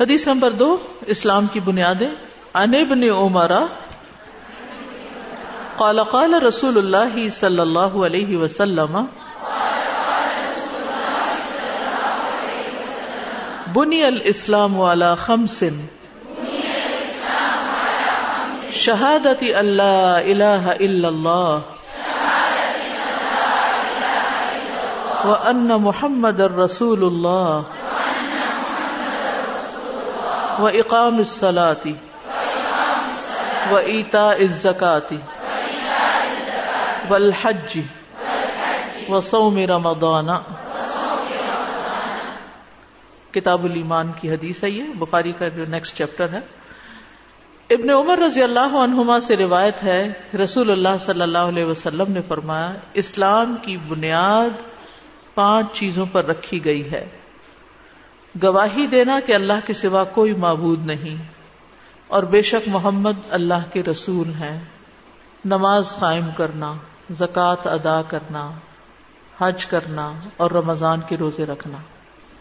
حدیث نمبر دو، اسلام کی بنیادیں۔ ان ابن عمر قال قال رسول اللہ صلی اللہ علیہ وسلم، بنی الاسلام على خمس۔ شہادت اللہ الہ الا اللہ۔ وان محمد الرسول اللہ۔ و اقام الصلاة و ایتاء الزکاة والحج و صوم رمضان کتاب الایمان کی حدیث ہے یہ، بخاری کا جو نیکسٹ چیپٹر ہے۔ ابن عمر رضی اللہ عنہما سے روایت ہے، رسول اللہ صلی اللہ علیہ وسلم نے فرمایا، اسلام کی بنیاد پانچ چیزوں پر رکھی گئی ہے۔ گواہی دینا کہ اللہ کے سوا کوئی معبود نہیں۔ اور بے شک محمد اللہ کے رسول ہیں۔ نماز قائم کرنا، زکوٰۃ ادا کرنا، حج کرنا اور رمضان کے روزے رکھنا۔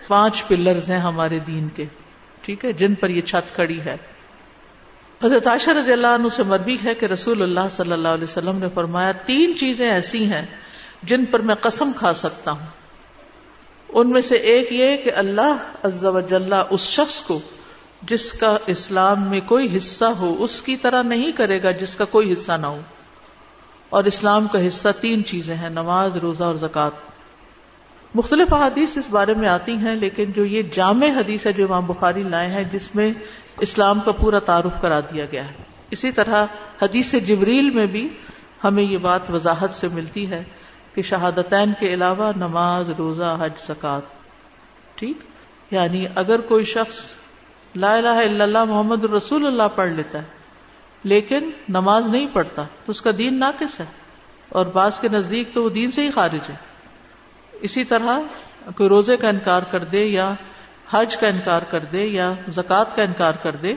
پانچ پلرز ہیں ہمارے دین کے۔ ٹھیک ہے؟ جن پر یہ چھت کھڑی ہے۔ حضرت عائشہ رضی اللہ عنہ سے مربی ہے کہ رسول اللہ صلی اللہ علیہ وسلم نے فرمایا، تین چیزیں ایسی ہیں جن پر میں قسم کھا سکتا ہوں۔ ان میں سے ایک یہ کہ اللہ عز و جل اس شخص کو جس کا اسلام میں کوئی حصہ ہو، اس کی طرح نہیں کرے گا جس کا کوئی حصہ نہ ہو۔ اور اسلام کا حصہ تین چیزیں ہیں، نماز، روزہ اور زکوٰۃ۔ مختلف احادیث اس بارے میں آتی ہیں، لیکن جو یہ جامع حدیث ہے جو امام بخاری لائے ہیں، جس میں اسلام کا پورا تعارف کرا دیا گیا ہے۔ اسی طرح حدیث جبریل میں بھی ہمیں یہ بات وضاحت سے ملتی ہے کہ شہادتین کے علاوہ نماز، روزہ، حج زکات ٹھیک؟ یعنی اگر کوئی شخص لا الہ الا اللہ محمد الرسول اللہ پڑھ لیتا ہے، لیکن نماز نہیں پڑھتا، تو اس کا دین ناقص ہے، اور بعض کے نزدیک تو وہ دین سے ہی خارج ہے۔ اسی طرح کوئی روزے کا انکار کر دے یا حج کا انکار کر دے یا زکوٰۃ کا انکار کر دے،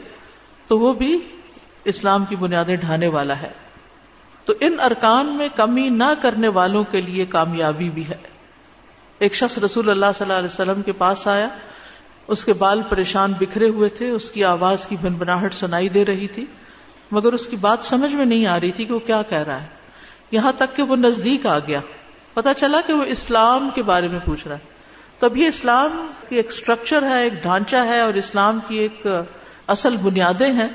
تو وہ بھی اسلام کی بنیادیں ڈھانے والا ہے۔ تو ان ارکان میں کمی نہ کرنے والوں کے لیے کامیابی بھی ہے۔ ایک شخص رسول اللہ صلی اللہ علیہ وسلم کے پاس آیا۔ اس کے بال پریشان بکھرے ہوئے تھے۔ اس کی آواز کی بنبناہٹ سنائی دے رہی تھی۔ مگر اس کی بات سمجھ میں نہیں آ رہی تھی کہ وہ کیا کہہ رہا ہے۔ یہاں تک کہ وہ نزدیک آ گیا۔ پتا چلا کہ وہ اسلام کے بارے میں پوچھ رہا ہے۔ تب یہ اسلام کی ایک اسٹرکچر ہے، ایک ڈھانچہ ہے اور اسلام کی ایک اصل بنیادیں ہیں۔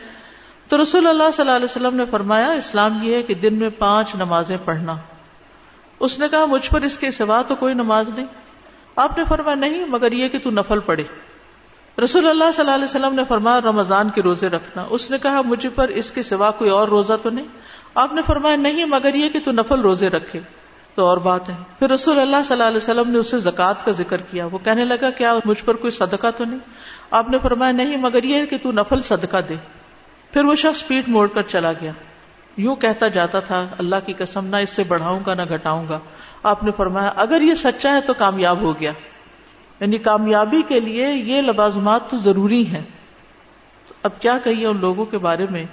تو رسول اللہ صلی اللہ علیہ وسلم نے فرمایا، اسلام یہ ہے کہ دن میں پانچ نمازیں پڑھنا۔ اس نے کہا، مجھ پر اس کے سوا تو کوئی نماز نہیں۔ آپ نے فرمایا، نہیں، مگر یہ کہ تو نفل پڑھے۔ رسول اللہ صلی اللہ علیہ وسلم نے فرمایا، رمضان کے روزے رکھنا۔ اس نے کہا مجھے پر اس کے سوا کوئی اور روزہ تو نہیں۔ آپ نے فرمایا، نہیں، مگر یہ کہ تو نفل روزے رکھے۔ تو اور بات ہے۔ پھر رسول اللہ صلی اللہ علیہ وسلم نے اسے زکوٰۃ کا ذکر کیا۔ وہ کہنے لگا، کیا مجھ پر کوئی صدقہ تو نہیں؟ آپ نے فرمایا، نہیں، مگر یہ کہ تو نفل صدقہ دے۔ پھر وہ شخص پیٹ موڑ کر چلا گیا۔ یوں کہتا جاتا تھا، اللہ کی قسم، نہ اس سے بڑھاؤں گا، نہ گھٹاؤں گا۔ آپ نے فرمایا، اگر یہ سچا ہے تو کامیاب ہو گیا۔ یعنی کامیابی کے لیے یہ لبازمات تو ضروری ہیں۔ اب کیا کہیے ان لوگوں کے بارے میں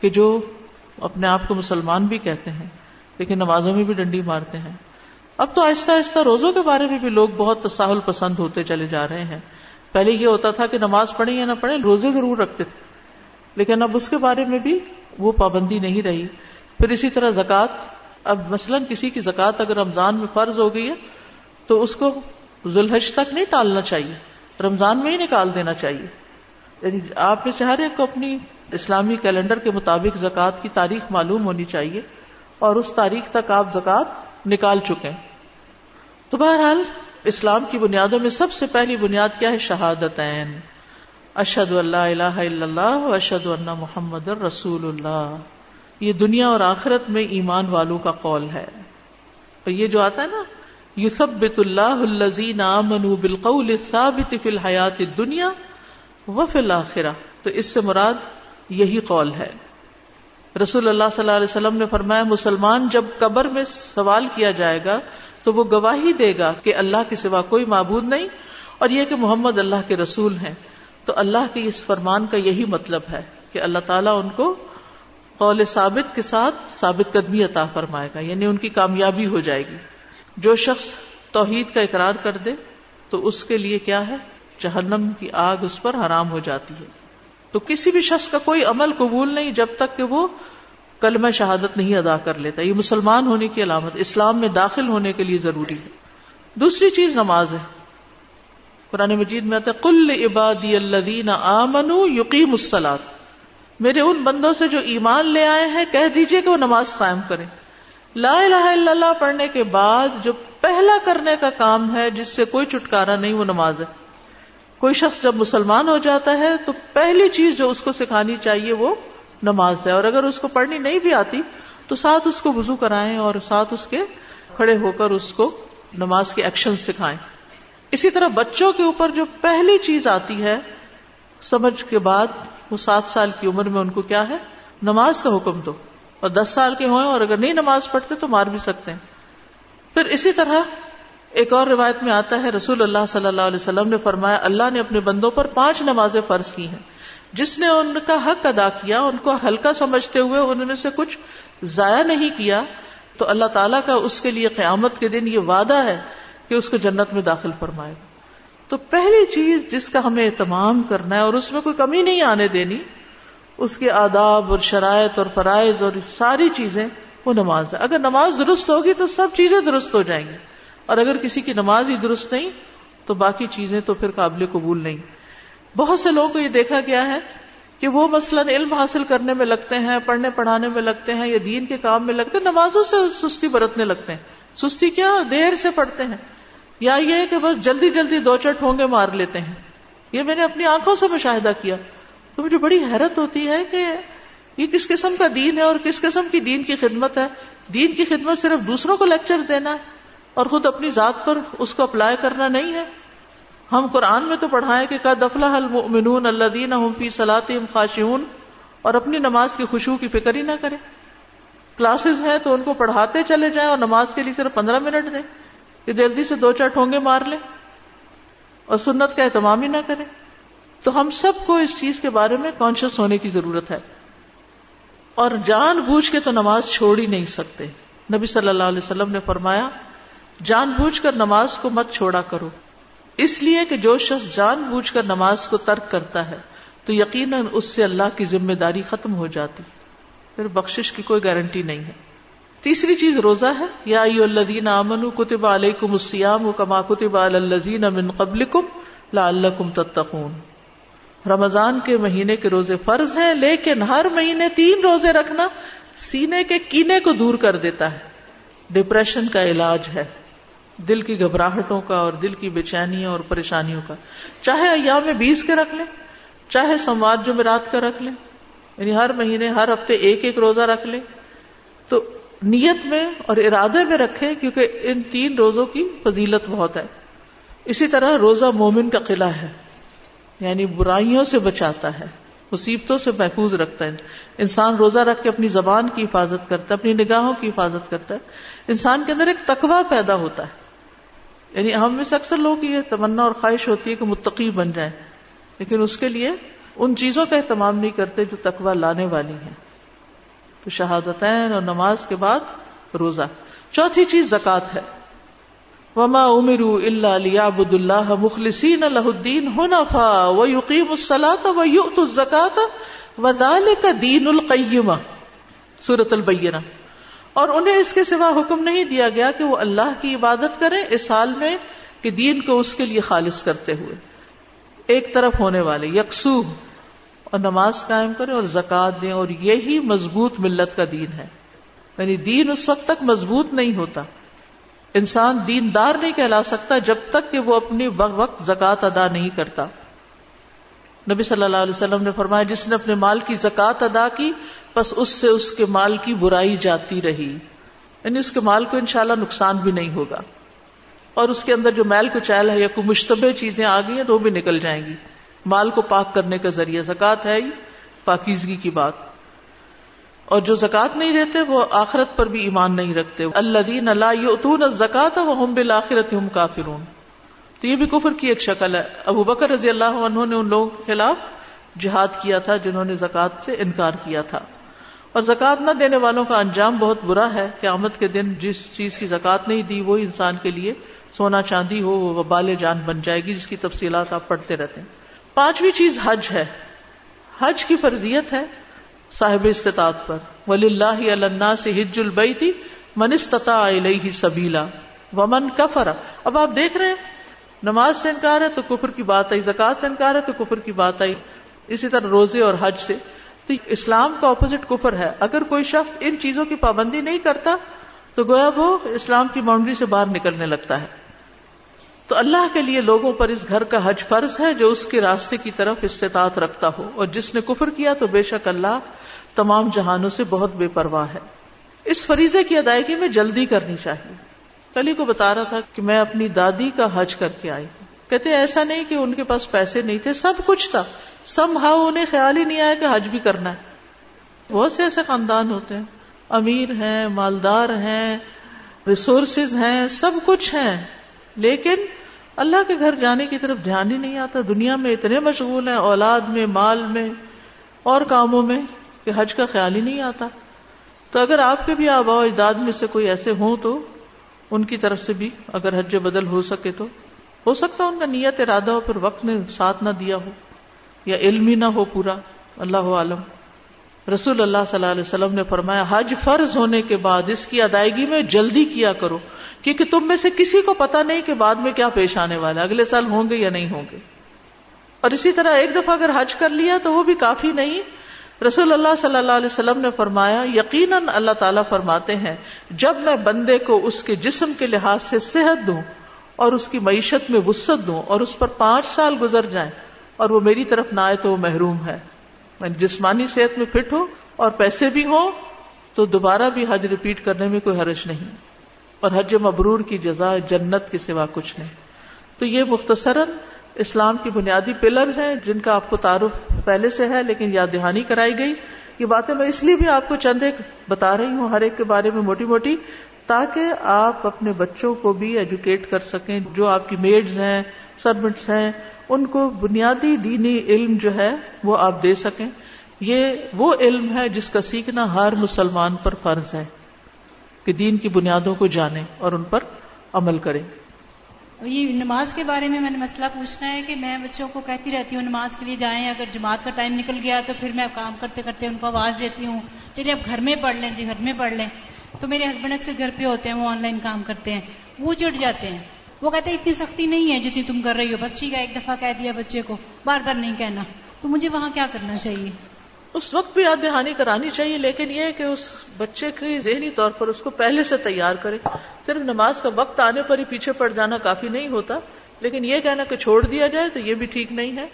کہ جو اپنے آپ کو مسلمان بھی کہتے ہیں، لیکن نمازوں میں بھی ڈنڈی مارتے ہیں۔ اب تو آہستہ آہستہ روزوں کے بارے میں بھی لوگ بہت تساہل پسند ہوتے چلے جا رہے ہیں۔ پہلے یہ ہوتا تھا کہ نماز پڑھیں یا نہ پڑھیں، روزے ضرور رکھتے تھے۔ لیکن اب اس کے بارے میں بھی وہ پابندی نہیں رہی۔ پھر اسی طرح زکوٰۃ۔ اب مثلاً کسی کی زکوٰۃ اگر رمضان میں فرض ہو گئی ہے تو اس کو ذوالحج تک نہیں ٹالنا چاہیے۔ رمضان میں ہی نکال دینا چاہیے۔ یعنی آپ میں سے ہر ایک کو اپنی اسلامی کیلنڈر کے مطابق زکوٰۃ کی تاریخ معلوم ہونی چاہیے اور اس تاریخ تک آپ زکات نکال چکے تو بہرحال اسلام کی بنیادوں میں سب سے پہلی بنیاد کیا ہے؟ شہادت اشد اللہ الہ الا اللہ اشد اللہ محمد رسول اللہ۔ یہ دنیا اور آخرت میں ایمان والوں کا قول ہے۔ اور یہ جو آتا ہے نا یوسبت اللہ الزین بالقول الثابت فی الحیات دنیا و فی الآخرہ تو اس سے مراد یہی قول ہے۔ رسول اللہ صلی اللہ علیہ وسلم نے فرمایا، مسلمان جب قبر میں سوال کیا جائے گا، تو وہ گواہی دے گا کہ اللہ کے سوا کوئی معبود نہیں اور یہ کہ محمد اللہ کے رسول ہیں۔ تو اللہ کے اس فرمان کا یہی مطلب ہے کہ اللہ تعالیٰ ان کو قول ثابت کے ساتھ ثابت قدمی عطا فرمائے گا یعنی ان کی کامیابی ہو جائے گی۔ جو شخص توحید کا اقرار کر دے تو اس کے لیے کیا ہے؟ جہنم کی آگ اس پر حرام ہو جاتی ہے۔ تو کسی بھی شخص کا کوئی عمل قبول نہیں جب تک کہ وہ کلمہ شہادت نہیں ادا کر لیتا۔ یہ مسلمان ہونے کی علامت، اسلام میں داخل ہونے کے لیے ضروری ہے۔ دوسری چیز نماز ہے۔ قرآن مجید میں آتا ہے کل عبادی اللہ آمن یقین السلاد میرے ان بندوں سے جو ایمان لے آئے ہیں، کہہ دیجیے کہ وہ نماز قائم کریں۔ لا الہ الا اللہ پڑھنے کے بعد جو پہلا کرنے کا کام ہے، جس سے کوئی چھٹکارا نہیں، وہ نماز ہے۔ کوئی شخص جب مسلمان ہو جاتا ہے، تو پہلی چیز جو اس کو سکھانی چاہیے، وہ نماز ہے۔ اور اگر اس کو پڑھنی نہیں بھی آتی، تو ساتھ اس کو وضو کرائیں اور ساتھ اس کے کھڑے ہو کر اس کو نماز کے ایکشن سکھائیں۔ اسی طرح بچوں کے اوپر جو پہلی چیز آتی ہے، سمجھ کے بعد وہ سات سال کی عمر میں ان کو کیا ہے؟ نماز کا حکم دو۔ اور دس سال کے ہوئے اور اگر نہیں نماز پڑھتے تو مار بھی سکتے ہیں۔ پھر اسی طرح ایک اور روایت میں آتا ہے، رسول اللہ صلی اللہ علیہ وسلم نے فرمایا، اللہ نے اپنے بندوں پر پانچ نمازیں فرض کی ہیں۔ جس نے ان کا حق ادا کیا، ان کو ہلکا سمجھتے ہوئے ان میں سے کچھ ضائع نہیں کیا، تو اللہ تعالیٰ کا اس کے لیے قیامت کے دن یہ وعدہ ہے کہ اس کو جنت میں داخل فرمائے۔ گا تو پہلی چیز جس کا ہمیں اہتمام کرنا ہے اور اس میں کوئی کمی نہیں آنے دینی، اس کے آداب اور شرائط اور فرائض اور ساری چیزیں، وہ نماز ہے۔ اگر نماز درست ہوگی تو سب چیزیں درست ہو جائیں گی۔ اور اگر کسی کی نماز ہی درست نہیں، تو باقی چیزیں تو پھر قابل قبول نہیں۔ بہت سے لوگوں کو یہ دیکھا گیا ہے کہ وہ مثلاً علم حاصل کرنے میں لگتے ہیں، پڑھنے پڑھانے میں لگتے ہیں یا دین کے کام میں لگتے ہیں، نمازوں سے سستی برتنے لگتے ہیں۔ سستی کیا؟ دیر سے پڑھتے ہیں۔ یا یہ کہ بس جلدی جلدی دو چٹ ہونگے مار لیتے ہیں۔ یہ میں نے اپنی آنکھوں سے مشاہدہ کیا۔ تو مجھے بڑی حیرت ہوتی ہے کہ یہ کس قسم کا دین ہے اور کس قسم کی دین کی خدمت ہے۔ دین کی خدمت صرف دوسروں کو لیکچر دینا ہے اور خود اپنی ذات پر اس کو اپلائی کرنا نہیں ہے۔ ہم قرآن میں تو پڑھائیں کہ کا دفلا المؤمنون اللہ دین فی صلاحم خاشعون اور اپنی نماز کی خوشبو کی فکر ہی نہ کریں۔ کلاسز ہیں تو ان کو پڑھاتے چلے جائیں اور نماز کے لیے صرف پندرہ منٹ دیں۔ کہ جلدی سے دو چار ٹھونگے مار لیں اور سنت کا اہتمام ہی نہ کریں۔ تو ہم سب کو اس چیز کے بارے میں کانشیس ہونے کی ضرورت ہے۔ اور جان بوجھ کے تو نماز چھوڑ ہی نہیں سکتے۔ نبی صلی اللہ علیہ وسلم نے فرمایا، جان بوجھ کر نماز کو مت چھوڑا کرو۔ اس لیے کہ جو شخص جان بوجھ کر نماز کو ترک کرتا ہے، تو یقیناً اس سے اللہ کی ذمہ داری ختم ہو جاتی۔ پھر بخشش کی کوئی گارنٹی نہیں ہے۔ تیسری چیز روزہ ہے۔ یا الذین آمنوا کتب علیکم الصیام کما کتب علی الذین من قبلکم لعلکم تتقون۔ رمضان کے مہینے کے روزے فرض ہیں، لیکن ہر مہینے تین روزے رکھنا سینے کے کینے کو دور کر دیتا ہے۔ ڈپریشن کا علاج ہے۔ دل کی گھبراہٹوں کا اور دل کی بے چینیوں اور پریشانیوں کا۔ چاہے ایام میں بیس کے رکھ لیں، چاہے سمواد جمعرات کا رکھ لیں یعنی ہر مہینے، ہر ہفتے ایک ایک روزہ رکھ لیں۔ تو نیت میں اور ارادے میں رکھیں کیونکہ ان تین روزوں کی فضیلت بہت ہے۔ اسی طرح روزہ مومن کا قلعہ ہے یعنی برائیوں سے بچاتا ہے، مصیبتوں سے محفوظ رکھتا ہے۔ انسان روزہ رکھ کے اپنی زبان کی حفاظت کرتا ہے، اپنی نگاہوں کی حفاظت کرتا ہے۔ انسان کے اندر ایک تقوی پیدا ہوتا ہے۔ یعنی ہم میں سے اکثر لوگ یہ تمنا اور خواہش ہوتی ہے کہ متقی بن جائیں، لیکن اس کے لیے ان چیزوں کا اہتمام نہیں کرتے جو تقوی لانے والی ہیں۔ تو شہادتین اور نماز کے بعد روزہ۔ چوتھی چیز زکات ہے۔ وما امر اللہ لیعبد اللہ مخلصین الہ الدین حنفا ویقیم الصلاة ویؤت الزکاة وذالک دین القیمہ سورة البینہ اور انہیں اس کے سوا حکم نہیں دیا گیا کہ وہ اللہ کی عبادت کریں اس حال میں کہ دین کو اس کے لیے خالص کرتے ہوئے۔ ایک طرف ہونے والے۔ یکسو۔ اور نماز قائم کریں اور زکات دیں اور یہی مضبوط ملت کا دین ہے۔ یعنی دین اس وقت تک مضبوط نہیں ہوتا۔ انسان دیندار نہیں کہلا سکتا جب تک کہ وہ اپنی وقت زکات ادا نہیں کرتا۔ نبی صلی اللہ علیہ وسلم نے فرمایا، جس نے اپنے مال کی زکات ادا کی، بس اس سے اس کے مال کی برائی جاتی رہی۔ یعنی اس کے مال کو انشاءاللہ نقصان بھی نہیں ہوگا۔ اور اس کے اندر جو میل کو ہے یا کوئی مشتبہ چیزیں آ گئی ہیں تو وہ بھی نکل جائیں گی۔ مال کو پاک کرنے کا ذریعہ زکات ہے ہی، پاکیزگی کی بات۔ اور جو زکات نہیں رہتے وہ آخرت پر بھی ایمان نہیں رکھتے۔ اللہ دین اللہ زکات وہ ہم بالآخرت ہم کافرون۔ تو یہ بھی کفر کی ایک شکل ہے۔ ابو بکر رضی اللہ عنہ نے ان لوگوں کے خلاف جہاد کیا تھا، جنہوں نے زکات سے انکار کیا تھا۔ اور زکات نہ دینے والوں کا انجام بہت برا ہے۔ کہ آمد کے دن جس چیز کی زکات نہیں دی وہ انسان کے لیے سونا چاندی ہو، وہ بال جان بن جائے گی، جس کی تفصیلات آپ پڑھتے رہتے ہیں۔ پانچویں چیز حج ہے۔ حج کی فرضیت ہے صاحب استطاعت پر۔ ولی اللہ اللہ سے ہج البئی تھی منستتا سبیلا ومن کفر اب آپ دیکھ رہے ہیں، نماز سے انکار ہے تو کفر کی بات آئی زکات سے انکار ہے تو کفر کی بات آئی۔ اسی طرح روزے اور حج سے۔ تو اسلام کا اپوزٹ کفر ہے۔ اگر کوئی شخص ان چیزوں کی پابندی نہیں کرتا تو گویا وہ اسلام کی باؤنڈری سے باہر نکلنے لگتا ہے۔ تو اللہ کے لیے لوگوں پر اس گھر کا حج فرض ہے جو اس کے راستے کی طرف استطاعت رکھتا ہو اور جس نے کفر کیا تو بے شک اللہ تمام جہانوں سے بہت بے پرواہ ہے۔ اس فریضے کی ادائیگی میں جلدی کرنی چاہیے۔ کلی کو بتا رہا تھا کہ میں اپنی دادی کا حج کر کے آئی کہتے ایسا نہیں کہ ان کے پاس پیسے نہیں تھے، سب کچھ تھا۔ سم ہاؤ انہیں خیال ہی نہیں آیا کہ حج بھی کرنا ہے۔ بہت سے ایسے خاندان ہوتے ہیں۔ امیر ہیں، مالدار ہیں ریسورسز ہیں، سب کچھ ہیں۔ لیکن اللہ کے گھر جانے کی طرف دھیان ہی نہیں آتا۔ دنیا میں اتنے مشغول ہیں، اولاد میں، مال میں، اور کاموں میں کہ حج کا خیال ہی نہیں آتا۔ تو اگر آپ کے بھی آبا اجداد میں سے کوئی ایسے ہوں تو ان کی طرف سے بھی اگر حج بدل ہو سکے تو ہو سکتا ان کا نیت، ارادہ ہو پھر وقت نے ساتھ نہ دیا ہو یا علم ہی نہ ہو پورا۔ اللہ عالم۔ رسول اللہ صلی اللہ علیہ وسلم نے فرمایا، حج فرض ہونے کے بعد اس کی ادائیگی میں جلدی کیا کرو۔ کیونکہ تم میں سے کسی کو پتا نہیں کہ بعد میں کیا پیش آنے والا اگلے سال ہوں گے یا نہیں ہوں گے۔ اور اسی طرح ایک دفعہ اگر حج کر لیا تو وہ بھی کافی نہیں۔ رسول اللہ صلی اللہ علیہ وسلم نے فرمایا، یقیناً اللہ تعالیٰ فرماتے ہیں، جب میں بندے کو اس کے جسم کے لحاظ سے صحت دوں اور اس کی معیشت میں وسط دوں اور اس پر پانچ سال گزر جائیں اور وہ میری طرف نہ آئے تو وہ محروم ہے۔ میں جسمانی صحت میں فٹ ہو اور پیسے بھی ہوں تو دوبارہ بھی حج ریپیٹ کرنے میں کوئی حرج نہیں۔ اور حج مبرور کی جزا جنت کے سوا کچھ نہیں۔ تو یہ مختصراً اسلام کی بنیادی پلرز ہیں جن کا آپ کو تعارف پہلے سے ہے لیکن یاد دہانی کرائی گئی۔ یہ باتیں میں اس لیے بھی آپ کو چند ایک بتا رہی ہوں، ہر ایک کے بارے میں موٹی موٹی، تاکہ آپ اپنے بچوں کو بھی ایجوکیٹ کر سکیں۔ جو آپ کی میڈز ہیں سرمنٹس ہیں، ان کو بنیادی دینی علم جو ہے وہ آپ دے سکیں۔ یہ وہ علم ہے جس کا سیکھنا ہر مسلمان پر فرض ہے۔ کہ دین کی بنیادوں کو جانیں اور ان پر عمل کریں۔ یہ نماز کے بارے میں میں نے مسئلہ پوچھنا ہے کہ میں بچوں کو کہتی رہتی ہوں نماز کے لیے جائیں، اگر جماعت کا ٹائم نکل گیا تو پھر میں کام کرتے کرتے ان کو آواز دیتی ہوں، چلیے اب گھر میں پڑھ لیں جی گھر میں پڑھ لیں۔ تو میرے ہسبینڈ اکثر گھر پہ ہوتے ہیں، وہ آن لائن کام کرتے ہیں، وہ چڑ جاتے ہیں۔ وہ کہتے ہیں اتنی سختی نہیں ہے جتنی تم کر رہی ہو، بس ٹھیک ہے، ایک دفعہ کہہ دیا بچے کو، بار بار نہیں کہنا۔ تو مجھے وہاں کیا کرنا چاہیے؟ اس وقت بھی یاد دہانی کرانی چاہیے لیکن یہ کہ اس بچے کی ذہنی طور پر اس کو پہلے سے تیار کرے۔ صرف نماز کا وقت آنے پر ہی پیچھے پڑ جانا کافی نہیں ہوتا لیکن یہ کہنا کہ چھوڑ دیا جائے تو یہ بھی ٹھیک نہیں ہے۔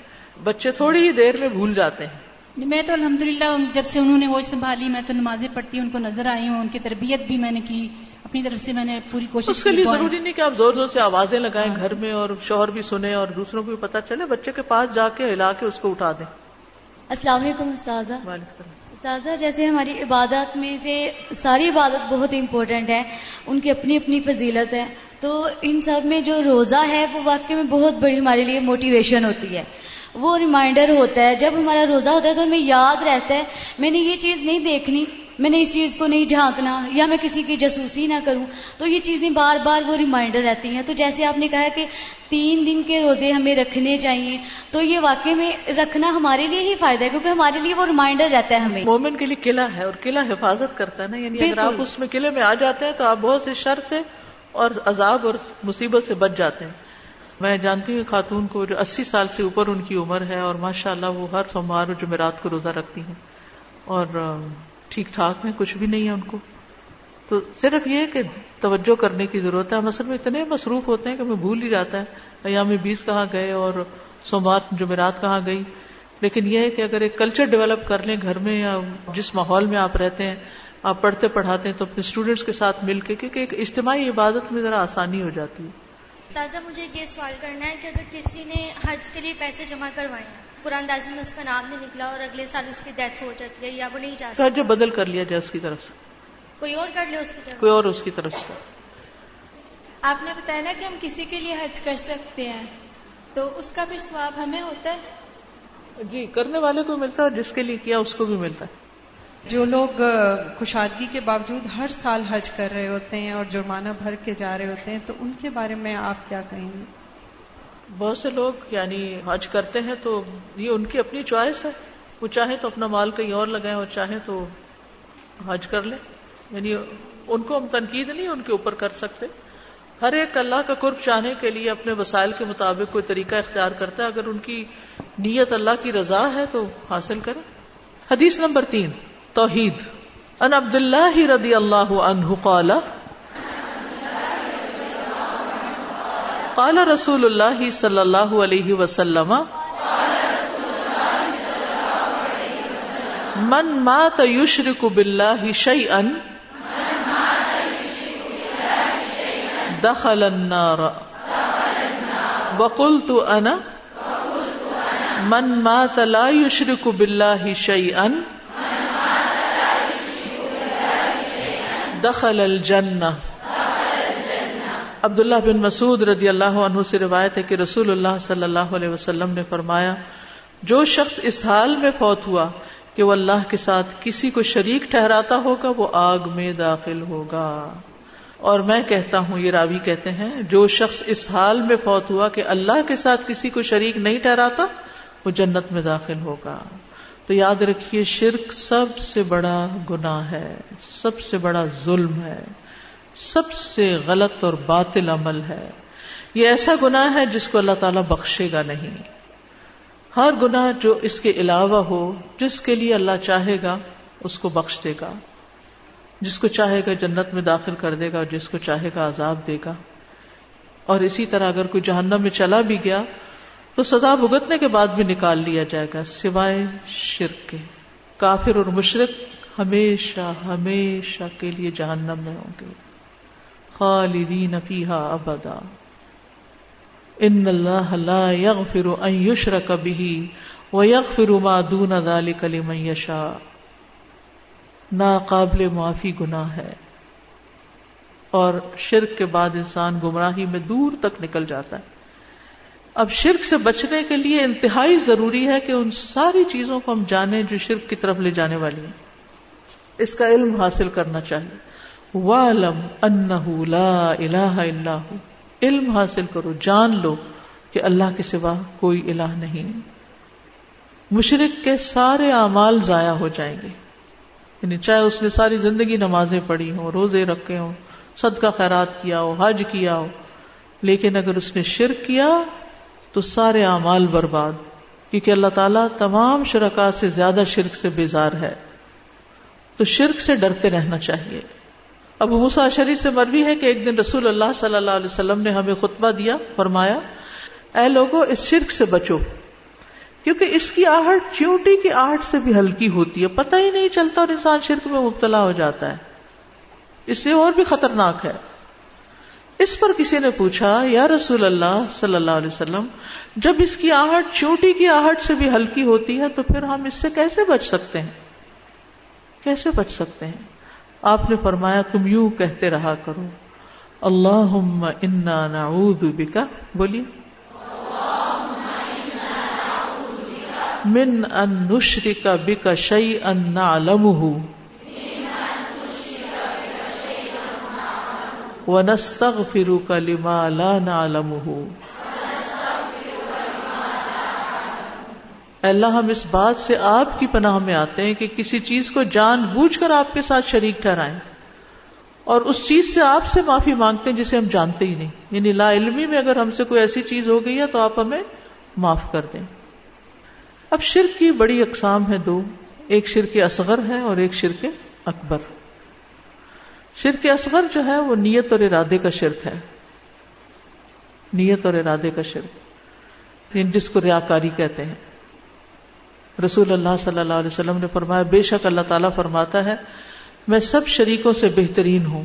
بچے تھوڑی ہی دیر میں بھول جاتے ہیں۔ میں تو الحمدللہ جب سے انہوں نے وہ سنبھالی میں تو نمازیں پڑھتی ہوں ان کو نظر آئی ہوں ان کی تربیت بھی میں نے کی اپنی طرف سے میں نے پوری کوشش اس کے لیے ضروری نہیں کہ آپ زور زور سے آوازیں لگائیں ہاں۔ گھر میں اور شوہر بھی سنیں اور دوسروں کو بھی پتا چلے بچے کے پاس جا کے ہلا کے اس کو اٹھا دیں۔ السلام علیکم استاذہ۔ استاذہ جیسے ہماری عبادت میں سے ساری عبادت بہت امپورٹنٹ ہے ان کی اپنی اپنی فضیلت ہے۔ تو ان سب میں جو روزہ ہے وہ واقعی میں بہت بڑی ہمارے لیے موٹیویشن ہوتی ہے۔ وہ ریمائنڈر ہوتا ہے جب ہمارا روزہ ہوتا ہے تو ہمیں یاد رہتا ہے میں نے یہ چیز نہیں دیکھنی۔ میں نے اس چیز کو نہیں جھانکنا یا میں کسی کی جاسوسی نہ کروں تو یہ چیزیں بار بار وہ ریمائنڈر رہتی ہیں۔ تو جیسے آپ نے کہا کہ تین دن کے روزے ہمیں رکھنے چاہیے تو یہ واقعی میں رکھنا ہمارے لیے ہی فائدہ ہے کیونکہ ہمارے لیے وہ ریمائنڈر رہتا ہے ہمیں۔ مومن کے لیے قلعہ ہے اور قلعہ حفاظت کرتا ہے نا یعنی اگر آپ اس میں قلعے میں آ جاتے ہیں تو آپ بہت سے شر سے اور عذاب اور مصیبت سے بچ جاتے ہیں۔ میں جانتی ہوں خاتون کو جو اسی سال سے اوپر ان کی عمر ہے اور ماشاء اللہ وہ ہر سوموار اور جمعرات کو روزہ رکھتی ہیں۔ اور ٹھیک ٹھاک ہیں کچھ بھی نہیں ہے ان کو۔ تو صرف یہ کہ توجہ کرنے کی ضرورت ہے۔ مثلا میں اتنے مصروف ہوتے ہیں کہ میں بھول ہی جاتا ہے۔ یا بیس کہاں گئے اور سوموار جمعرات کہاں گئی۔ لیکن یہ ہے کہ اگر ایک کلچر ڈیولپ کر لیں گھر میں یا جس ماحول میں آپ رہتے ہیں، آپ پڑھتے پڑھاتے ہیں تو اپنے اسٹوڈینٹس کے ساتھ مل کے، کیونکہ ایک اجتماعی عبادت میں ذرا آسانی ہو جاتی ہے۔ تازہ مجھے یہ سوال کرنا ہے کہ اگر کسی نے حج کے لیے پیسے جمع کروائے ہیں قرآن دازی میں اس کا نام نہیں نکلا اور اگلے سال اس کی ڈیتھ ہو جاتی ہے یا وہ نہیں جا سکتا۔ جو بدل کر لیا جائے اس کی طرف سے۔ کوئی اور کر لے اس کی طرف۔ کوئی اور اس کی طرف سے۔ آپ نے بتایا نا کہ ہم کسی کے لیے حج کر سکتے ہیں۔ تو اس کا پھر سواب ہمیں ہوتا ہے؟ جی کرنے والے کو ملتا ہے اور جس کے لیے کیا اس کو بھی ملتا ہے۔ جو لوگ کشادگی کے باوجود ہر سال حج کر رہے ہوتے ہیں اور جرمانہ بھر کے جا رہے ہوتے ہیں تو ان کے بارے میں آپ کیا کہیں گے؟ بہت سے لوگ یعنی حج کرتے ہیں تو یہ ان کی اپنی چوائس ہے۔ وہ چاہے تو اپنا مال کہیں اور لگائیں اور چاہے تو حج کر لیں۔ یعنی ان کو ہم تنقید نہیں ان کے اوپر کر سکتے۔ ہر ایک اللہ کا قرب چاہنے کے لیے اپنے وسائل کے مطابق کوئی طریقہ اختیار کرتا ہے۔ اگر ان کی نیت اللہ کی رضا ہے تو حاصل کرے حدیث نمبر تین، توحید۔ ان عبد اللہ رضی اللہ عنہ قال قال رسول اللہ صلی اللہ علیہ وسلم، من مات یشرک باللہ شیئا دخل النار. وقلت انا، من مات لا يشرك بالله شيئا دخل الجنہ. عبداللہ بن مسعود رضی اللہ عنہ سے روایت ہے کہ رسول اللہ صلی اللہ علیہ وسلم نے فرمایا، جو شخص اس حال میں فوت ہوا کہ وہ اللہ کے ساتھ کسی کو شریک ٹھہراتا ہوگا، وہ آگ میں داخل ہوگا۔ اور میں کہتا ہوں، یہ راوی کہتے ہیں، جو شخص اس حال میں فوت ہوا کہ اللہ کے ساتھ کسی کو شریک نہیں ٹھہراتا، وہ جنت میں داخل ہوگا۔ تو یاد رکھیے، شرک سب سے بڑا گناہ ہے، سب سے بڑا ظلم ہے۔ سب سے غلط اور باطل عمل ہے۔ یہ ایسا گناہ ہے جس کو اللہ تعالیٰ بخشے گا نہیں۔ ہر گناہ جو اس کے علاوہ ہو، جس کے لیے اللہ چاہے گا، اس کو بخش دے گا۔ جس کو چاہے گا جنت میں داخل کر دے گا، اور جس کو چاہے گا عذاب دے گا۔ اور اسی طرح اگر کوئی جہنم میں چلا بھی گیا، تو سزا بھگتنے کے بعد بھی نکال لیا جائے گا، سوائے شرک کے۔ کافر اور مشرق ہمیشہ ہمیشہ کے لیے جہنم میں ہوں گے۔ خالدین فیہا ابدا۔ ان اللہ لا یغفر ان یشرک به ویغفر ما دون ذلك لمن یشاء۔ ناقابل معافی گناہ ہے۔ اور شرک کے بعد انسان گمراہی میں دور تک نکل جاتا ہے۔ اب شرک سے بچنے کے لیے انتہائی ضروری ہے کہ ان ساری چیزوں کو ہم جانیں جو شرک کی طرف لے جانے والی ہیں۔ اس کا علم حاصل کرنا چاہیے۔ وَعْلَمْ أَنَّهُ لَا إِلَهَ إِلَّهُ علم حاصل کرو، جان لو کہ اللہ کے سوا کوئی الہ نہیں۔ مشرق کے سارے اعمال ضائع ہو جائیں گے۔ یعنی چاہے اس نے ساری زندگی نمازیں پڑھی ہوں، روزے رکھے ہوں، صدقہ خیرات کیا ہو، حج کیا ہو، لیکن اگر اس نے شرک کیا تو سارے اعمال برباد۔ کیونکہ اللہ تعالیٰ تمام شرکا سے زیادہ شرک سے بیزار ہے۔ تو شرک سے ڈرتے رہنا چاہیے۔ ابو موسا شریف سے مروی ہے کہ ایک دن رسول اللہ صلی اللہ علیہ وسلم نے ہمیں خطبہ دیا، فرمایا، اے لوگوں اس شرک سے بچو، کیونکہ اس کی آہٹ چیونٹی کی آہٹ سے بھی ہلکی ہوتی ہے، پتہ ہی نہیں چلتا اور انسان شرک میں مبتلا ہو جاتا ہے۔ اس سے اور بھی خطرناک ہے۔ اس پر کسی نے پوچھا، یا رسول اللہ صلی اللہ علیہ وسلم، جب اس کی آہٹ چوٹی کی آہٹ سے بھی ہلکی ہوتی ہے، تو پھر ہم اس سے کیسے بچ سکتے ہیں؟ کیسے بچ سکتے ہیں؟ آپ نے فرمایا تم یوں کہتے رہا کرو اللہ انا نعوذ بکا بولیے۔ من ان نشرک بک شیئا نعلمه ونستغفرك لما لا نعلمه اللہ ہم اس بات سے آپ کی پناہ میں آتے ہیں کہ کسی چیز کو جان بوجھ کر آپ کے ساتھ شریک ٹھہرائیں اور اس چیز سے آپ سے معافی مانگتے ہیں جسے ہم جانتے ہی نہیں۔ یعنی لا علمی میں اگر ہم سے کوئی ایسی چیز ہو گئی ہے تو آپ ہمیں معاف کر دیں۔ اب شرک کی بڑی اقسام ہے دو۔ ایک شرک اصغر ہے اور ایک شرک اکبر۔ شرک اصغر جو ہے وہ نیت اور ارادے کا شرک ہے۔ نیت اور ارادے کا شرک۔ یعنی جس کو ریاکاری کہتے ہیں۔ رسول اللہ صلی اللہ علیہ وسلم نے فرمایا، بے شک اللہ تعالیٰ فرماتا ہے، میں سب شریکوں سے بہترین ہوں۔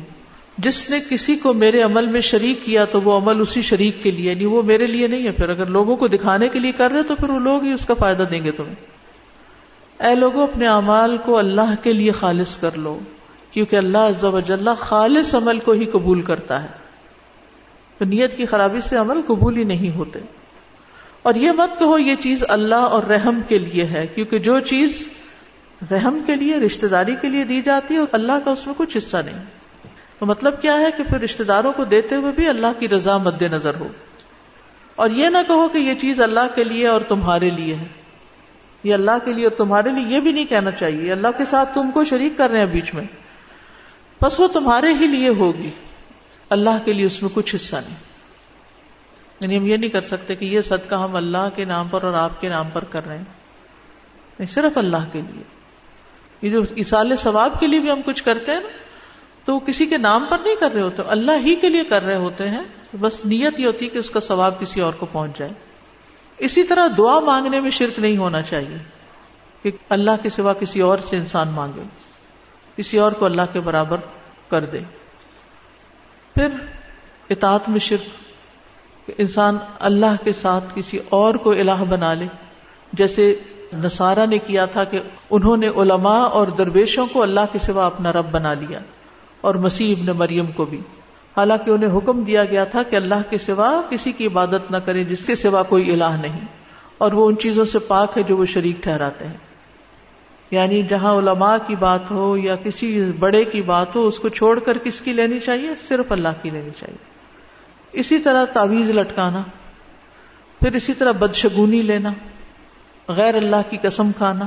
جس نے کسی کو میرے عمل میں شریک کیا تو وہ عمل اسی شریک کے لیے نہیں وہ میرے لیے نہیں ہے۔ پھر اگر لوگوں کو دکھانے کے لیے کر رہے تو پھر وہ لوگ ہی اس کا فائدہ دیں گے تمہیں۔ اے لوگوں، اپنے اعمال کو اللہ کے لیے خالص کر لو، کیونکہ اللہ عز و جل خالص عمل کو ہی قبول کرتا ہے۔ تو نیت کی خرابی سے عمل قبول ہی نہیں ہوتے۔ اور یہ مت کہو یہ چیز اللہ اور رحم کے لیے ہے، کیونکہ جو چیز رحم کے لیے رشتے داری کے لیے دی جاتی ہے، اور اللہ کا اس میں کچھ حصہ نہیں۔ تو مطلب کیا ہے کہ پھر رشتے داروں کو دیتے ہوئے بھی اللہ کی رضا مد نظر ہو۔ اور یہ نہ کہو کہ یہ چیز اللہ کے لیے اور تمہارے لیے ہے۔ یہ اللہ کے لیے اور تمہارے لیے یہ بھی نہیں کہنا چاہیے۔ اللہ کے ساتھ تم کو شریک کر رہے ہیں بیچ میں۔ بس وہ تمہارے ہی لیے ہوگی۔ اللہ کے لیے اس میں کچھ حصہ نہیں۔ یعنی ہم یہ نہیں کر سکتے کہ یہ صدقہ ہم اللہ کے نام پر اور آپ کے نام پر کر رہے ہیں۔ نہیں، صرف اللہ کے لیے۔ یہ جو اصال ثواب کے لیے بھی ہم کچھ کرتے ہیں نا، تو وہ کسی کے نام پر نہیں کر رہے ہوتے، اللہ ہی کے لیے کر رہے ہوتے ہیں۔ بس نیت یہ ہوتی ہے کہ اس کا ثواب کسی اور کو پہنچ جائے۔ اسی طرح دعا مانگنے میں شرک نہیں ہونا چاہیے کہ اللہ کے سوا کسی اور سے انسان مانگے، کسی اور کو اللہ کے برابر کر دے۔ پھر اطاعت میں شرک کہ انسان اللہ کے ساتھ کسی اور کو الہ بنا لے۔ جیسے نصارہ نے کیا تھا کہ انہوں نے علماء اور درویشوں کو اللہ کے سوا اپنا رب بنا لیا اور مسیح ابن مریم کو بھی۔ حالانکہ انہیں حکم دیا گیا تھا کہ اللہ کے سوا کسی کی عبادت نہ کرے جس کے سوا کوئی الہ نہیں۔ اور وہ ان چیزوں سے پاک ہے جو وہ شریک ٹھہراتے ہیں۔ یعنی جہاں علماء کی بات ہو یا کسی بڑے کی بات ہو، اس کو چھوڑ کر کس کی لینی چاہیے؟ صرف اللہ کی لینی چاہیے۔ اسی طرح تعویذ لٹکانا، پھر اسی طرح بدشگونی لینا، غیر اللہ کی قسم کھانا،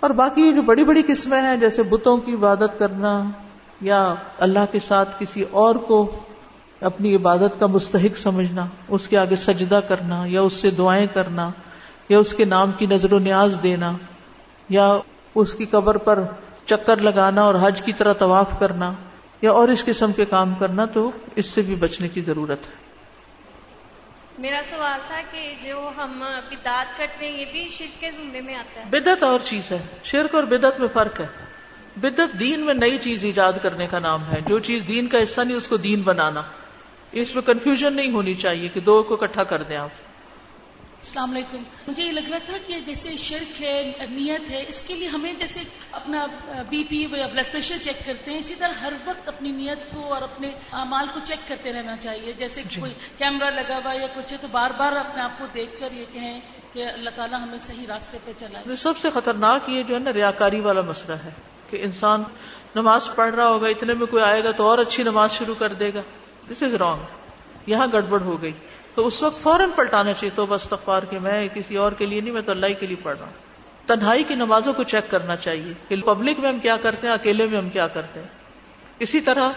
اور باقی جو بڑی بڑی قسمیں ہیں، جیسے بتوں کی عبادت کرنا یا اللہ کے ساتھ کسی اور کو اپنی عبادت کا مستحق سمجھنا، اس کے آگے سجدہ کرنا یا اس سے دعائیں کرنا یا اس کے نام کی نظر و نیاز دینا یا اس کی قبر پر چکر لگانا اور حج کی طرح طواف کرنا۔ یا اور اس قسم کے کام کرنا تو اس سے بھی بچنے کی ضرورت ہے۔ میرا سوال تھا کہ جو ہم بدعت کرتے ہیں یہ بھی شرک کے زمرے میں آتا ہے۔ بدت اور چیز ہے۔ شرک اور بدت میں فرق ہے۔ بدت دین میں نئی چیز ایجاد کرنے کا نام ہے۔ جو چیز دین کا حصہ نہیں اس کو دین بنانا۔ اس میں کنفیوژن نہیں ہونی چاہیے کہ دو کو اکٹھا کر دیں آپ۔ السلام علیکم۔ مجھے یہ لگ رہا تھا کہ جیسے شرک ہے نیت ہے اس کے لیے ہمیں جیسے اپنا بی پی یا بلڈ پریشر چیک کرتے ہیں۔ اسی طرح ہر وقت اپنی نیت کو اور اپنے مال کو چیک کرتے رہنا چاہیے۔ جیسے جی۔ کوئی کیمرہ لگا ہوا یا کچھ ہے تو بار بار اپنے آپ کو دیکھ کر یہ کہیں کہ اللہ تعالیٰ ہمیں صحیح راستے پہ چلا سب سے خطرناک یہ جو ہے نا ریاکاری والا مسئلہ ہے کہ انسان نماز پڑھ رہا ہوگا اتنے میں کوئی آئے گا تو اور اچھی نماز شروع کر دے گا۔ دس از رانگ یہاں گڑبڑ ہو گئی۔ تو اس وقت فوراً پلٹانا چاہیے تو بس تخوار کے میں کسی اور کے لیے نہیں، میں تو اللہ کے لیے پڑھ رہا ہوں۔ تنہائی کی نمازوں کو چیک کرنا چاہیے کہ پبلک میں ہم کیا کرتے ہیں، اکیلے میں ہم کیا کرتے ہیں۔ اسی طرح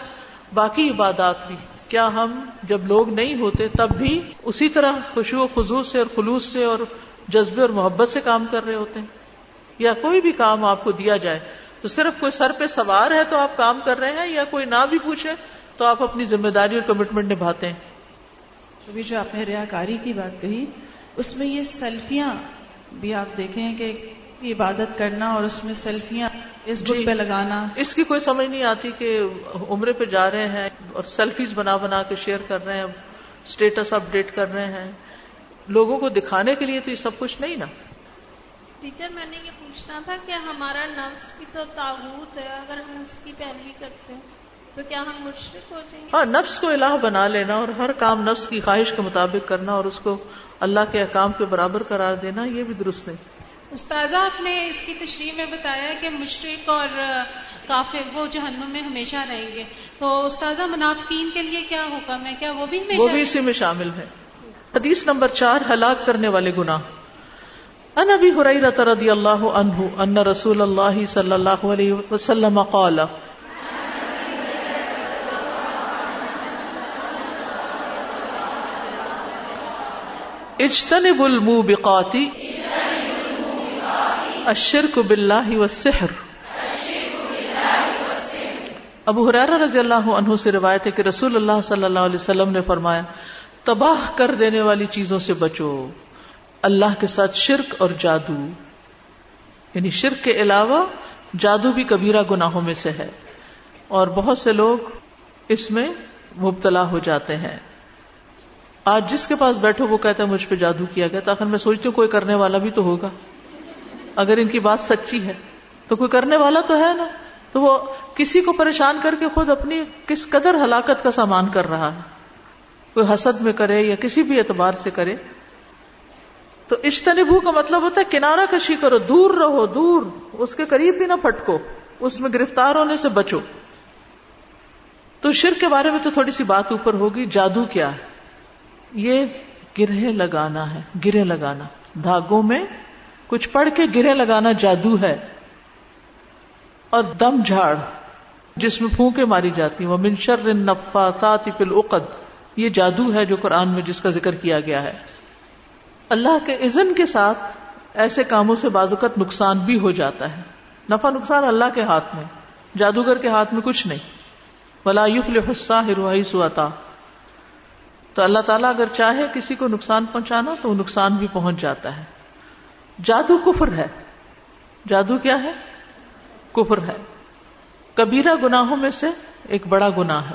باقی عبادات بھی۔ کیا ہم جب لوگ نہیں ہوتے تب بھی اسی طرح خوشو و خزو سے اور خلوص سے اور جذبے اور محبت سے کام کر رہے ہوتے ہیں؟ یا کوئی بھی کام آپ کو دیا جائے تو صرف کوئی سر پہ سوار ہے تو آپ کام کر رہے ہیں، یا کوئی نہ بھی پوچھے تو آپ اپنی ذمہ داری اور کمٹمنٹ نبھاتے ہیں۔ ابھی جو آپ نے ریا کاری کی بات کہی اس میں یہ سیلفیاں بھی آپ دیکھیں کہ عبادت کرنا اور اس میں سیلفیاں اس بک جی پہ لگانا۔ اس کی کوئی سمجھ نہیں آتی کہ عمرے پہ جا رہے ہیں اور سیلفیز بنا بنا کے شیئر کر رہے ہیں اسٹیٹس اپ ڈیٹ کر رہے ہیں۔ لوگوں کو دکھانے کے لیے تو یہ سب کچھ نہیں نا۔ ٹیچر میں نے یہ پوچھنا تھا کہ ہمارا نفس بھی تو تعبت ہے اگر ہم اس کی پیروی کرتے ہیں۔ تو کیا ہم مشرق ہو جائیں گے؟ ہاں نفس کو الہ بنا لینا اور ہر کام نفس کی خواہش کے مطابق کرنا اور اس کو اللہ کے احکام کے برابر قرار دینا یہ بھی درست نہیں۔ استاذہ آپ نے اس کی تشریح میں بتایا کہ مشرق اور کافر وہ جہنم میں ہمیشہ رہیں گے۔ تو استاذہ منافقین کے لیے کیا حکم ہے کیا وہ بھی ہمیشہ وہ بھی اسی میں شامل ہے حدیث نمبر چار ہلاک کرنے والے گناہ۔ ان ابی حریرہ رضی اللہ عنہ ان رسول اللہ صلی اللہ علیہ وسلم قال اجتنب الموبقاتی الشرک باللہ والسحر. ابو حرار رضی اللہ عنہ سے روایت ہے کہ رسول اللہ صلی اللہ علیہ وسلم نے فرمایا، تباہ کر دینے والی چیزوں سے بچو، اللہ کے ساتھ شرک اور جادو۔ یعنی شرک کے علاوہ جادو بھی کبیرہ گناہوں میں سے ہے۔ اور بہت سے لوگ اس میں مبتلا ہو جاتے ہیں۔ آج جس کے پاس بیٹھو وہ کہتا ہے مجھ پہ جادو کیا گیا تاکہ میں سوچتی ہوں کوئی کرنے والا بھی تو ہوگا۔ اگر ان کی بات سچی ہے، تو کوئی کرنے والا تو ہے نا۔ تو وہ کسی کو پریشان کر کے خود اپنی کس قدر ہلاکت کا سامان کر رہا ہے۔ کوئی حسد میں کرے یا کسی بھی اعتبار سے کرے۔ تو اشتنبو کا مطلب ہوتا ہے کنارہ کشی کرو، دور رہو، دور۔ اس کے قریب بھی نہ پھٹکو، اس میں گرفتار ہونے سے بچو۔ تو شر کے بارے میں تو تھوڑی سی بات اوپر ہوگی، جادو کیا ہے؟ یہ گرہ لگانا ہے، گرے لگانا۔ دھاگوں میں کچھ پڑھ کے گرے لگانا جادو ہے۔ اور دم جھاڑ، جس میں پھونکے ماری جاتی وہ منشر نفاثات فی العقد۔ یہ جادو ہے جو قرآن میں جس کا ذکر کیا گیا ہے۔ اللہ کے اذن کے ساتھ ایسے کاموں سے بازوقت نقصان بھی ہو جاتا ہے۔ نفع نقصان اللہ کے ہاتھ میں، جادوگر کے ہاتھ میں کچھ نہیں۔ ولا حصہ ہروائی سواتا تو اللہ تعالیٰ اگر چاہے کسی کو نقصان پہنچانا تو وہ نقصان بھی پہنچ جاتا ہے۔ جادو کفر ہے۔ جادو کیا ہے؟ کفر ہے۔ کبیرہ گناہوں میں سے ایک بڑا گناہ ہے۔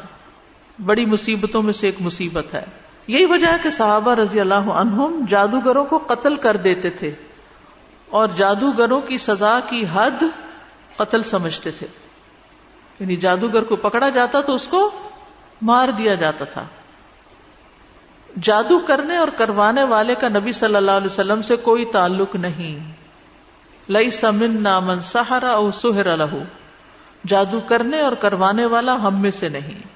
بڑی مصیبتوں میں سے ایک مصیبت ہے۔ یہی وجہ ہے کہ صحابہ رضی اللہ عنہم جادوگروں کو قتل کر دیتے تھے اور جادوگروں کی سزا کی حد قتل سمجھتے تھے۔ یعنی جادوگر کو پکڑا جاتا تو اس کو مار دیا جاتا تھا۔ جادو کرنے اور کروانے والے کا نبی صلی اللہ علیہ وسلم سے کوئی تعلق نہیں۔ لئی سمن نامن سہارا او سہر الح جادو کرنے اور کروانے والا ہم میں سے نہیں۔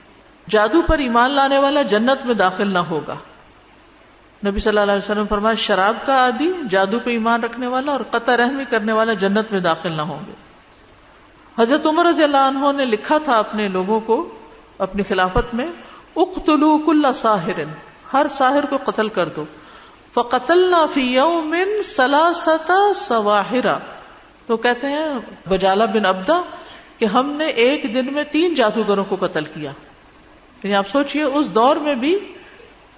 جادو پر ایمان لانے والا جنت میں داخل نہ ہوگا۔ نبی صلی اللہ علیہ وسلم فرمایا شراب کا عادی، جادو پہ ایمان رکھنے والا اور قطع رحمی کرنے والا جنت میں داخل نہ ہوں گے۔ حضرت عمر رضی اللہ عنہ نے لکھا تھا اپنے لوگوں کو اپنی خلافت میں اقتلو کل ساحر ہر ساحر کو قتل کر دو۔ فقتل فی یوم سلاستا سواہرا تو کہتے ہیں بجالا بن ابدا کہ ہم نے ایک دن میں تین جادوگروں کو قتل کیا۔ یعنی آپ سوچئے اس دور میں بھی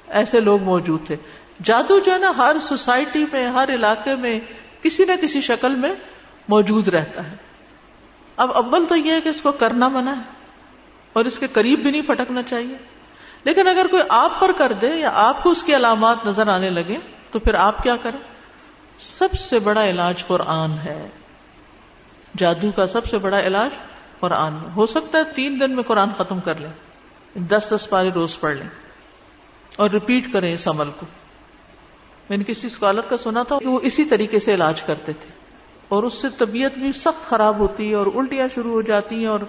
ایسے لوگ موجود تھے۔ جادو جو ہے نا، ہر سوسائٹی میں، ہر علاقے میں کسی نہ کسی شکل میں موجود رہتا ہے۔ اب اول تو یہ ہے کہ اس کو کرنا منع ہے اور اس کے قریب بھی نہیں پھٹکنا چاہیے۔ لیکن اگر کوئی آپ پر کر دے یا آپ کو اس کی علامات نظر آنے لگے، تو پھر آپ کیا کریں؟ سب سے بڑا علاج قرآن ہے۔ جادو کا سب سے بڑا علاج قرآن ہو سکتا ہے تین دن میں قرآن ختم کر لیں، دس دس پارے روز پڑھ لیں اور ریپیٹ کریں اس عمل کو۔ میں نے کسی اسکالر کا سنا تھا کہ وہ اسی طریقے سے علاج کرتے تھے اور اس سے طبیعت بھی سخت خراب ہوتی ہے اور الٹیاں شروع ہو جاتی ہیں اور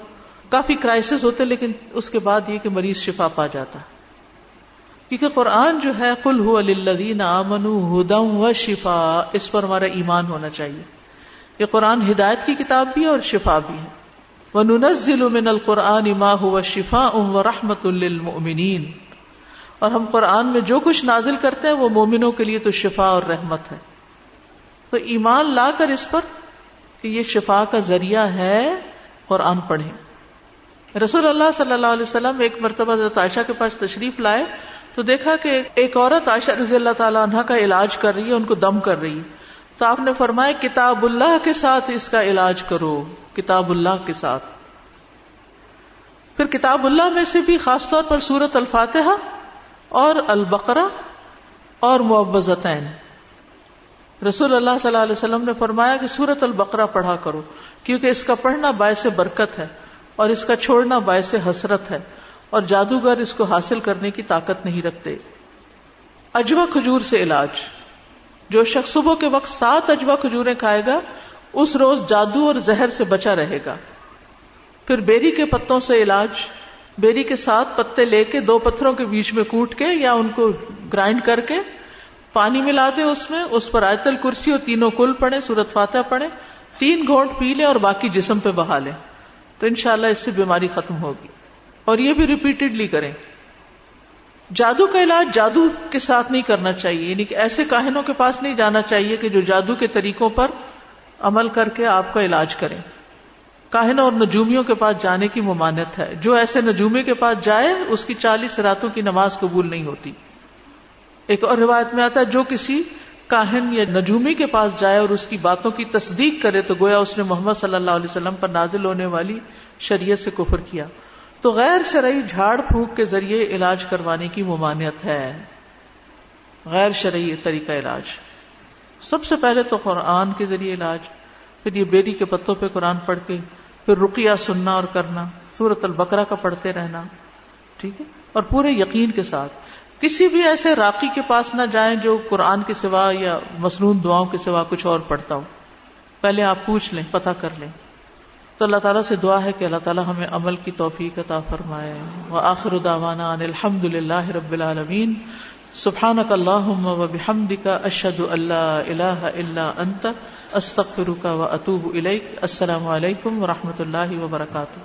کافی کرائسس ہوتے، لیکن اس کے بعد یہ کہ مریض شفا پا جاتا۔ کیونکہ قرآن جو ہے کل ہُدین آمن ہدم و شفا اس پر ہمارا ایمان ہونا چاہیے۔ یہ قرآن ہدایت کی کتاب بھی ہے اور شفا بھی ہے۔ وَنُنَزِّلُ مِنَ الْقُرْآنِ مَا هُوَ شِفَاءٌ وَرَحْمَةٌ لِّلْمُؤْمِنِينَ۔ اور ہم قرآن میں جو کچھ نازل کرتے ہیں، وہ مومنوں کے لیے تو شفا اور رحمت ہے۔ تو ایمان لا کر اس پر کہ یہ شفا کا ذریعہ ہے، قرآن پڑھیں۔ رسول اللہ صلی اللہ علیہ وسلم ایک مرتبہ حضرت عائشہ کے پاس تشریف لائے تو دیکھا کہ ایک عورت عائشہ رضی اللہ تعالیٰ عنہ کا علاج کر رہی ہے، ان کو دم کر رہی ہے۔ تو آپ نے فرمایا، کتاب اللہ کے ساتھ اس کا علاج کرو، کتاب اللہ کے ساتھ۔ پھر کتاب اللہ میں سے بھی خاص طور پر سورت الفاتحہ اور البقرہ اور معوضتین رسول اللہ صلی اللہ علیہ وسلم نے فرمایا کہ سورت البقرہ پڑھا کرو، کیونکہ اس کا پڑھنا باعث برکت ہے۔ اور اس کا چھوڑنا باعث حسرت ہے اور جادوگر اس کو حاصل کرنے کی طاقت نہیں رکھتے۔ اجوا کھجور سے علاج۔ جو شخص صبح کے وقت سات اجوا کھجوریں کھائے گا، اس روز جادو اور زہر سے بچا رہے گا۔ پھر بیری کے پتوں سے علاج۔ بیری کے ساتھ پتے لے کے دو پتھروں کے بیچ میں کوٹ کے یا ان کو گرائنڈ کر کے پانی ملا دیں اس میں۔ اس پر آیت الکرسی اور تینوں کل پڑے سورت فاتح پڑے تین گھونٹ پی لیں اور باقی جسم پہ بہا لیں۔ تو انشاءاللہ اس سے بیماری ختم ہوگی اور یہ بھی ریپیٹڈلی کریں۔ جادو کا علاج جادو کے ساتھ نہیں کرنا چاہیے یعنی کہ ایسے کاہنوں کے پاس نہیں جانا چاہیے کہ جو جادو کے طریقوں پر عمل کر کے آپ کا علاج کریں۔ کاہنوں اور نجومیوں کے پاس جانے کی ممانت ہے۔ جو ایسے نجومی کے پاس جائے، اس کی چالیس راتوں کی نماز قبول نہیں ہوتی۔ ایک اور روایت میں آتا ہے، جو کسی کاہن یا نجومی کے پاس جائے اور اس کی باتوں کی تصدیق کرے تو گویا اس نے محمد صلی اللہ علیہ وسلم پر نازل ہونے والی شریعت سے کفر کیا۔ تو غیر شرعی جھاڑ پھونک کے ذریعے علاج کروانے کی ممانعت ہے۔ غیر شرعی طریقہ علاج۔ سب سے پہلے تو قرآن کے ذریعے علاج، پھر یہ بیری کے پتوں پہ قرآن پڑھ کے، پھر رقیہ سننا اور کرنا سورت البقرہ کا پڑھتے رہنا، ٹھیک ہے؟ اور پورے یقین کے ساتھ۔ کسی بھی ایسے راقی کے پاس نہ جائیں جو قرآن کے سوا یا مصنون دعاؤں کے سوا کچھ اور پڑھتا ہو۔ پہلے آپ پوچھ لیں، پتہ کر لیں۔ تو اللہ تعالیٰ سے دعا ہے کہ اللہ تعالیٰ ہمیں عمل کی توفیق عطا فرمائے۔ وآخر دعوانا ان الحمد للہ رب العالمین۔ سبحانک اللہم و بحمدک اشہد اللہ الہ الا انت، استغفرک و اتوب الیک۔ السلام علیکم و رحمۃ اللہ وبرکاتہ۔